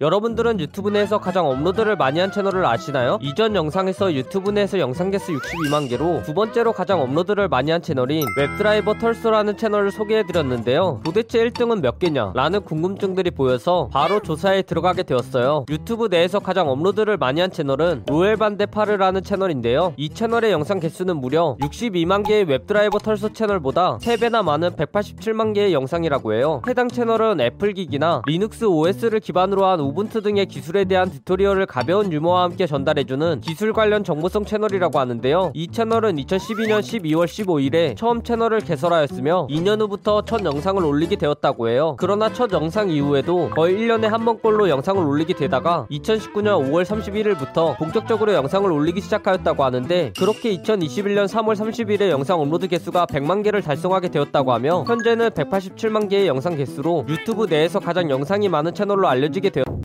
여러분들은 유튜브 내에서 가장 업로드를 많이 한 채널을 아시나요? 이전 영상에서 유튜브 내에서 영상 개수 62만 개로 두 번째로 가장 업로드를 많이 한 채널인 Webdriver Torso라는 채널을 소개해드렸는데요. 도대체 1등은 몇 개냐? 라는 궁금증들이 보여서 바로 조사에 들어가게 되었어요. 유튜브 내에서 가장 업로드를 많이 한 채널은 로엘반데파르라는 채널인데요. 이 채널의 영상 개수는 무려 62만 개의 Webdriver Torso 채널보다 3배나 많은 187만 개의 영상이라고 해요. 해당 채널은 애플 기기나 리눅스 OS를 기반으로 한 우분투 등의 기술에 대한 tutorial을 가벼운 유머와 함께 전달해주는 기술 관련 정보성 채널이라고 하는데요. 이 채널은 2012년 12월 15일에 처음 채널을 개설하였으며 2년 후부터 첫 영상을 올리게 되었다고 해요. 그러나 첫 영상 이후에도 거의 1년에 한 번꼴로 영상을 올리게 되다가 2019년 5월 31일부터 본격적으로 영상을 올리기 시작하였다고 하는데 그렇게 2021년 3월 30일에 영상 업로드 개수가 100만 개를 달성하게 되었다고 하며 현재는 187만 개의 영상 개수로 유튜브 내에서 가장 영상이 많은 채널로 알려지게 되었